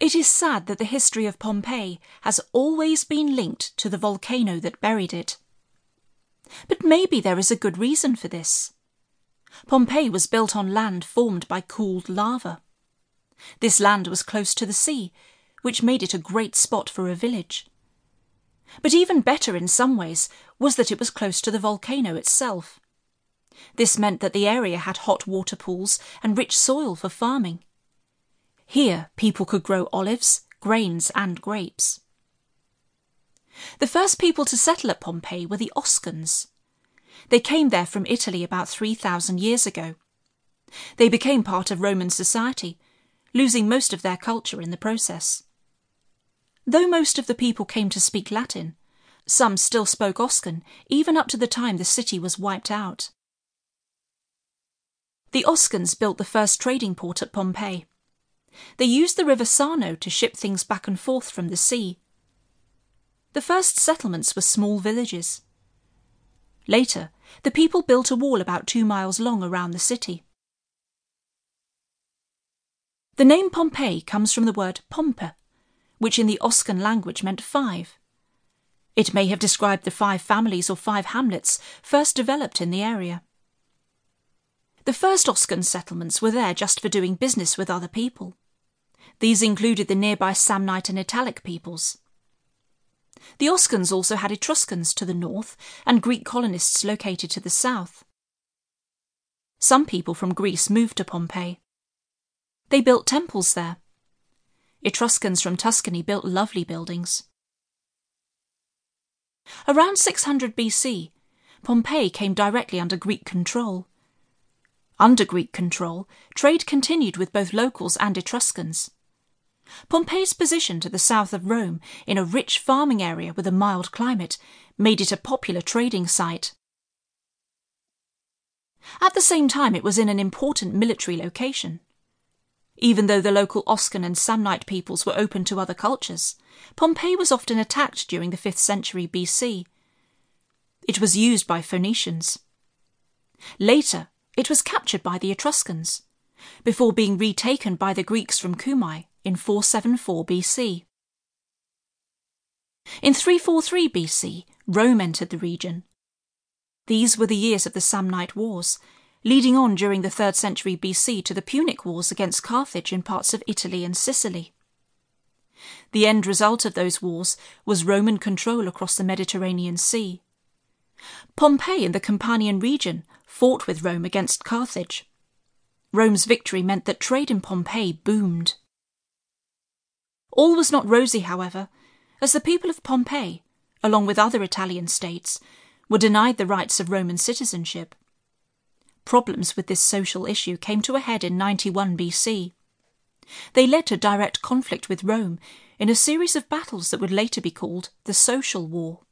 It is sad that the history of Pompeii has always been linked to the volcano that buried it. But maybe there is a good reason for this. Pompeii was built on land formed by cooled lava. This land was close to the sea, which made it a great spot for a village. But even better in some ways was that it was close to the volcano itself. This meant that the area had hot water pools and rich soil for farming. Here, people could grow olives, grains, and grapes. The first people to settle at Pompeii were the Oscans. They came there from Italy about 3,000 years ago. They became part of Roman society, losing most of their culture in the process. Though most of the people came to speak Latin, some still spoke Oscan even up to the time the city was wiped out. The Oscans built the first trading port at Pompeii. They used the river Sarno to ship things back and forth from the sea. The first settlements were small villages. Later, the people built a wall about two miles long around the city. The name Pompeii comes from the word pompe, which in the Oscan language meant five. It may have described the five families or five hamlets first developed in the area. The first Oscan settlements were there just for doing business with other people. These included the nearby Samnite and Italic peoples. The Oscans also had Etruscans to the north and Greek colonists located to the south. Some people from Greece moved to Pompeii. They built temples there. Etruscans from Tuscany built lovely buildings. Around 600 BC, Pompeii came directly under Greek control. Under Greek control, trade continued with both locals and Etruscans. Pompeii's position to the south of Rome, in a rich farming area with a mild climate, made it a popular trading site. At the same time, it was in an important military location. Even though the local Oscan and Samnite peoples were open to other cultures, Pompeii was often attacked during the 5th century BC. It was used by Phoenicians. Later, it was captured by the Etruscans, before being retaken by the Greeks from Cumae in 474 BC. In 343 BC, Rome entered the region. These were the years of the Samnite Wars, leading on during the 3rd century BC to the Punic Wars against Carthage in parts of Italy and Sicily. The end result of those wars was Roman control across the Mediterranean Sea. Pompeii and the Campanian region fought with Rome against Carthage. Rome's victory meant that trade in Pompeii boomed. All was not rosy, however, as the people of Pompeii, along with other Italian states, were denied the rights of Roman citizenship. Problems with this social issue came to a head in 91 BC. They led to direct conflict with Rome in a series of battles that would later be called the Social War.